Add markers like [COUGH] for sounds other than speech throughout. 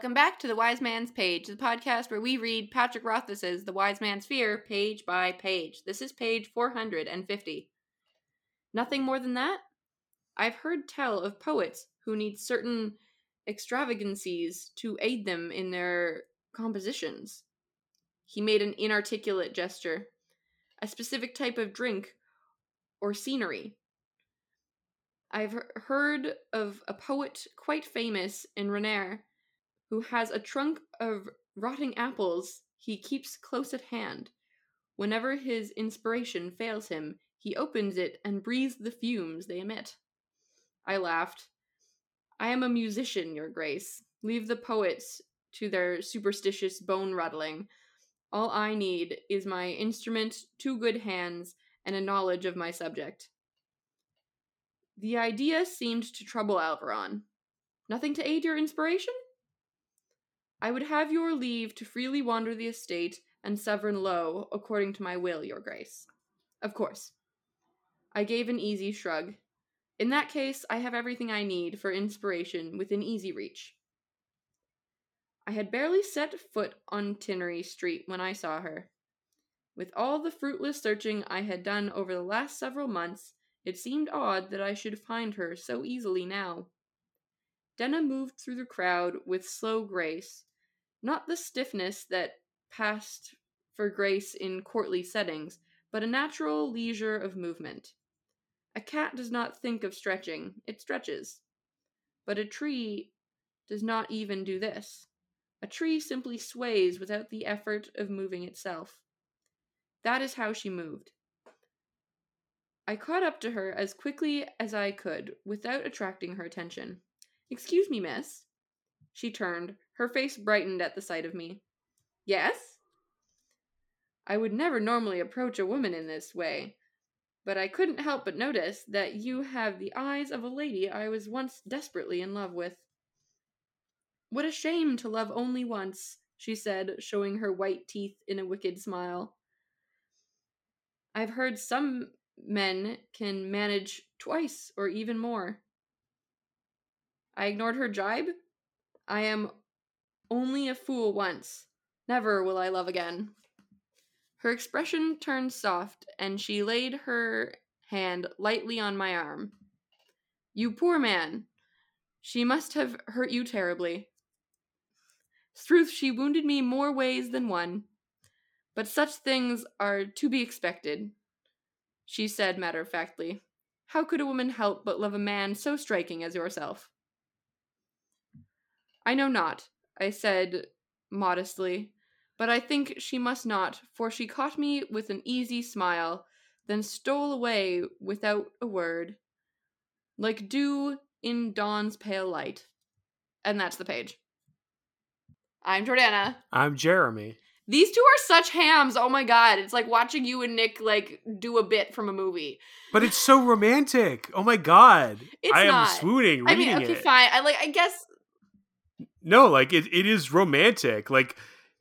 Welcome back to the Wise Man's Page, the podcast where we read Patrick Rothfuss's The Wise Man's Fear page by page. This is page 450. Nothing more than that? I've heard tell of poets who need certain extravagancies to aid them in their compositions. He made an inarticulate gesture. A specific type of drink or scenery. I've heard of a poet quite famous in Renere who has a trunk of rotting apples he keeps close at hand. Whenever his inspiration fails him, he opens it and breathes the fumes they emit. I laughed. I am a musician, Your Grace. Leave the poets to their superstitious bone rattling. All I need is my instrument, two good hands, and a knowledge of my subject. The idea seemed to trouble Alveron. Nothing to aid your inspiration? I would have your leave to freely wander the estate and Severen Low according to my will, your grace. Of course. I gave an easy shrug. In that case, I have everything I need for inspiration within easy reach. I had barely set foot on Tinnery Street when I saw her. With all the fruitless searching I had done over the last several months, it seemed odd that I should find her so easily now. Denna moved through the crowd with slow grace, not the stiffness that passed for grace in courtly settings, but a natural leisure of movement. A cat does not think of stretching, it stretches. But a tree does not even do this. A tree simply sways without the effort of moving itself. That is how she moved. I caught up to her as quickly as I could without attracting her attention. Excuse me, miss. She turned, her face brightened at the sight of me. Yes? I would never normally approach a woman in this way, but I couldn't help but notice that you have the eyes of a lady I was once desperately in love with. What a shame to love only once, she said, showing her white teeth in a wicked smile. I've heard some men can manage twice or even more. I ignored her jibe. I am only a fool once. Never will I love again. Her expression turned soft, and she laid her hand lightly on my arm. You poor man. She must have hurt you terribly. Truth, she wounded me more ways than one. But such things are to be expected, she said matter of factly. How could a woman help but love a man so striking as yourself? I know not, I said modestly, but I think she must not, for she caught me with an easy smile, then stole away without a word, like dew in dawn's pale light. And that's the page. I'm Jordana. I'm Jeremy. These two are such hams. Oh my god, it's like watching you and Nick like do a bit from a movie. But it's so romantic. Oh my god, it's I not. am swooning. I mean, okay, it. fine. I like. I guess no, like it, it is romantic. Like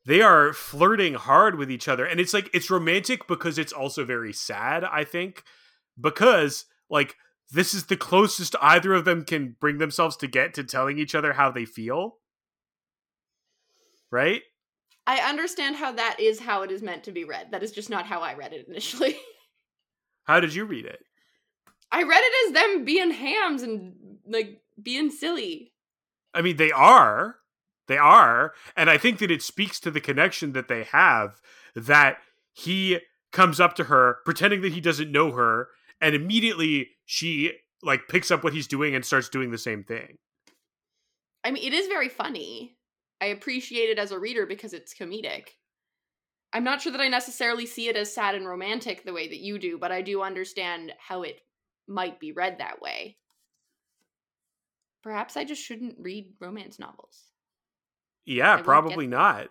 they are flirting hard with each other. And it's like it's romantic because it's also very sad, I think. Because like this is the closest either of them can bring themselves to get to telling each other how they feel. Right? I understand how that is how it is meant to be read. That is just not how I read it initially. [LAUGHS] how did you read it? I read it as them being hams and like being silly. I mean, they are. They are. And I think that it speaks to the connection that they have that he comes up to her pretending that he doesn't know her and immediately she like picks up what he's doing and starts doing the same thing. I mean, it is very funny. I appreciate it as a reader because it's comedic. I'm not sure that I necessarily see it as sad and romantic the way that you do, but I do understand how it might be read that way. Perhaps I just shouldn't read romance novels. Yeah, probably not.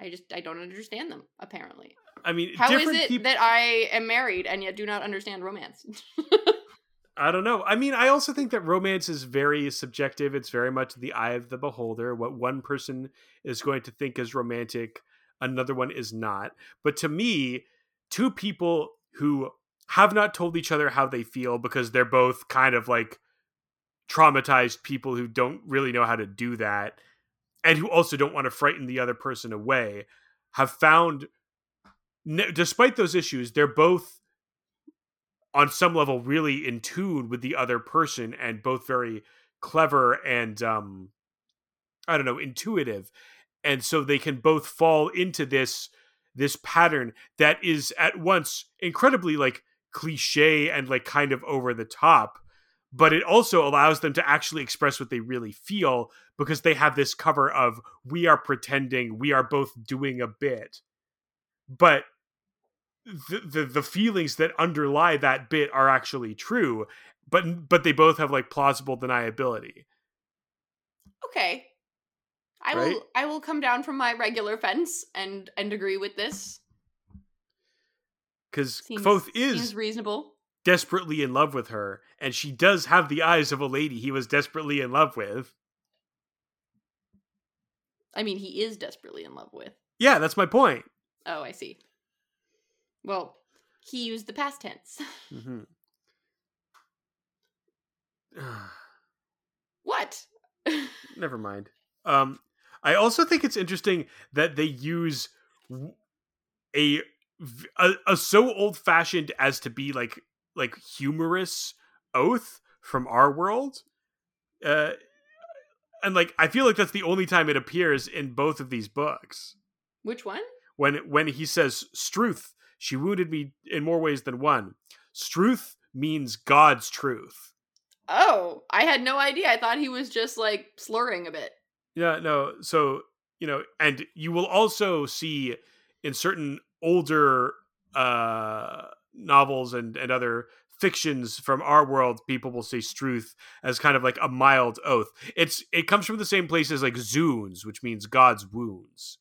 I just I don't understand them. Apparently, I mean, how is it that I am married and yet do not understand romance? [LAUGHS] I don't know. I mean, I also think that romance is very subjective. It's very much the eye of the beholder. What one person is going to think is romantic, another one is not. But to me, two people who have not told each other how they feel because they're both kind of like traumatized people who don't really know how to do that and who also don't want to frighten the other person away have found despite those issues they're both on some level really in tune with the other person and both very clever and um i don't know intuitive. And so they can both fall into this this pattern that is at once incredibly like cliche and like kind of over the top but it also allows them to actually express what they really feel because they have this cover of we are pretending we are both doing a bit. But the, the the feelings that underlie that bit are actually true but but they both have like plausible deniability. Okay. I right? will i will come down from my regular fence and and agree with this. Because Kvothe is reasonable desperately in love with her, and she does have the eyes of a lady he was desperately in love with. I mean, he is desperately in love with. Yeah, that's my point. Oh, I see. Well, he used the past tense. Mm-hmm. [SIGHS] what? [LAUGHS] Never mind. Um, I also think it's interesting that they use a a, a so old fashioned as to be like like humorous oath from our world. Uh, and like I feel like that's the only time it appears in both of these books. Which one? When when he says Struth, she wounded me in more ways than one. Struth means God's truth. Oh, I had no idea. I thought he was just like slurring a bit. Yeah, no. So, you know, and you will also see in certain older uh novels and, and other fictions from our world, people will say struth as kind of like a mild oath. It's it comes from the same place as like zounds, which means God's wounds.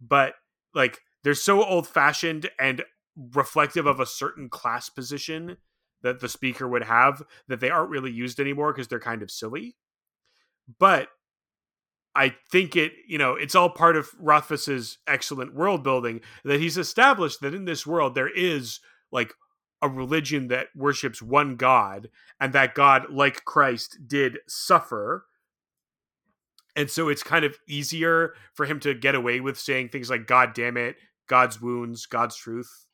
But like they're so old fashioned and reflective of a certain class position that the speaker would have that they aren't really used anymore because they're kind of silly. But I think it, you know, it's all part of Rothfuss's excellent world building that he's established that in this world there is like a religion that worships one God and that God, like Christ, did suffer. And so it's kind of easier for him to get away with saying things like, God damn it, God's wounds, God's truth.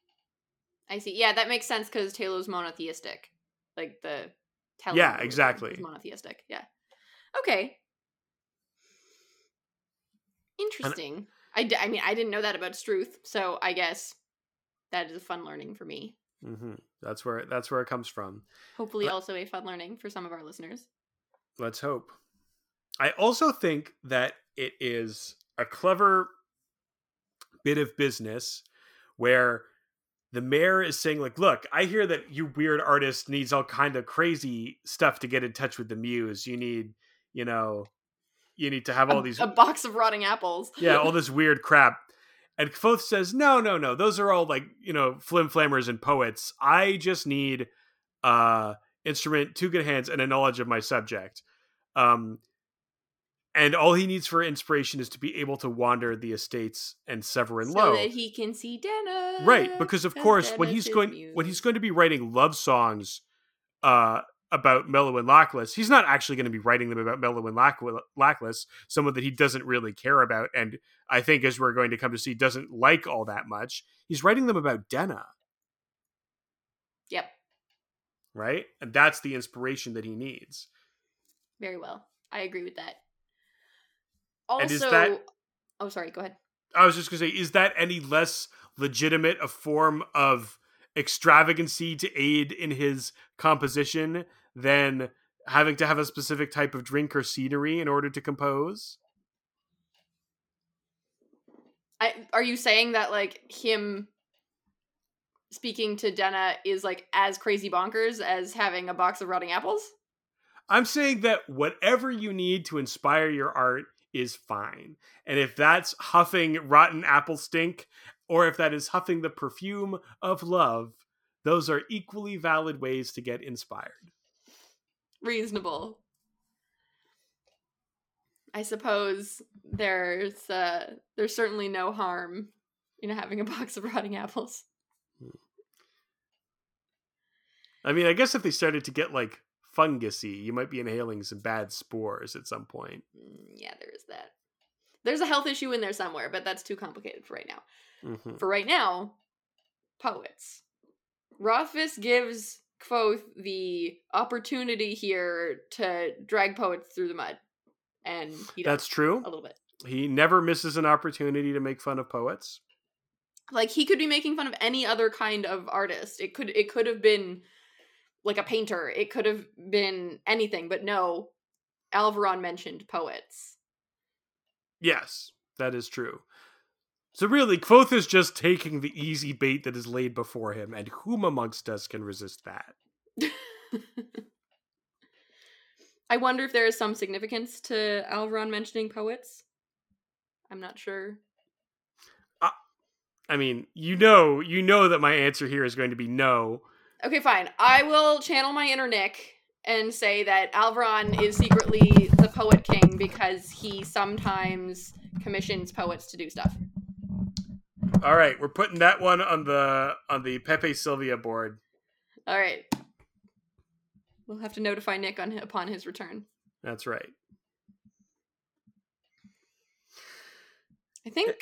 I see. Yeah, that makes sense because Tehlu's monotheistic. Like the Yeah, exactly. monotheistic. Yeah. Okay. Interesting. And, I, d- I mean, I didn't know that about Struth, so I guess that is a fun learning for me. Mm-hmm. That's where that's where it comes from. Hopefully, but, also a fun learning for some of our listeners. Let's hope. I also think that it is a clever bit of business where the mayor is saying like look i hear that you weird artist needs all kind of crazy stuff to get in touch with the muse you need you know you need to have all a, these a box of rotting apples yeah all this weird crap and Kvothe says, no, no, no. Those are all like, you know, flim flammers and poets. I just need uh instrument, two good hands, and a knowledge of my subject. Um and all he needs for inspiration is to be able to wander the estates and Severen so Low. that he can see Denna. Right, because of course when he's going muse. when he's going to be writing love songs uh about Mello and Lackless, he's not actually going to be writing them about Mello and Lackless, someone that he doesn't really care about, and I think, as we're going to come to see, doesn't like all that much. He's writing them about Denna. Yep. Right, and that's the inspiration that he needs. Very well, I agree with that. Also, that, oh, sorry, go ahead. I was just going to say, is that any less legitimate a form of extravagancy to aid in his composition than having to have a specific type of drink or scenery in order to compose. I, are you saying that like him speaking to Denna is like as crazy bonkers as having a box of rotting apples? I'm saying that whatever you need to inspire your art is fine. And if that's huffing rotten apple stink, or if that is huffing the perfume of love, those are equally valid ways to get inspired reasonable. I suppose there's uh there's certainly no harm in having a [LAUGHS] box of rotting apples. I mean, I guess if they started to get like fungusy, you might be inhaling some bad spores at some point. Mm, yeah, there is that. There's a health issue in there somewhere, but that's too complicated for right now. Mhm. For right now, poets. Rothfuss gives Kvothe the opportunity here to drag poets through the mud. And That's true. a little bit. He never misses an opportunity to make fun of poets. Like he could be making fun of any other kind of artist. It could it could have been like a painter. It could have been anything, but no. Alveron mentioned poets. Yes, that is true. So really, Kvothe is just taking the easy bait that is laid before him, and whom amongst us can resist that? [LAUGHS] I wonder if there is some significance to Alveron mentioning poets. I'm not sure. I mean, you know, you know that my answer here is going to be no. Okay, fine. I will channel my inner Nick and say that Alveron is secretly the poet king because he sometimes commissions poets to do stuff. All right, we're putting that one on the on the Pepe Sylvia board. All right. We'll have to notify Nick on upon his return. That's right. I think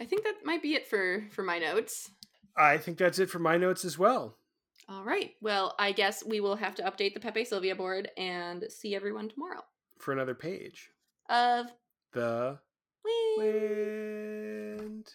I think that might be it for for my notes. I think that's it for my notes as well. All right. Well, I guess we will have to update the Pepe Sylvia board and see everyone tomorrow. For another page. Of The Wind. wind.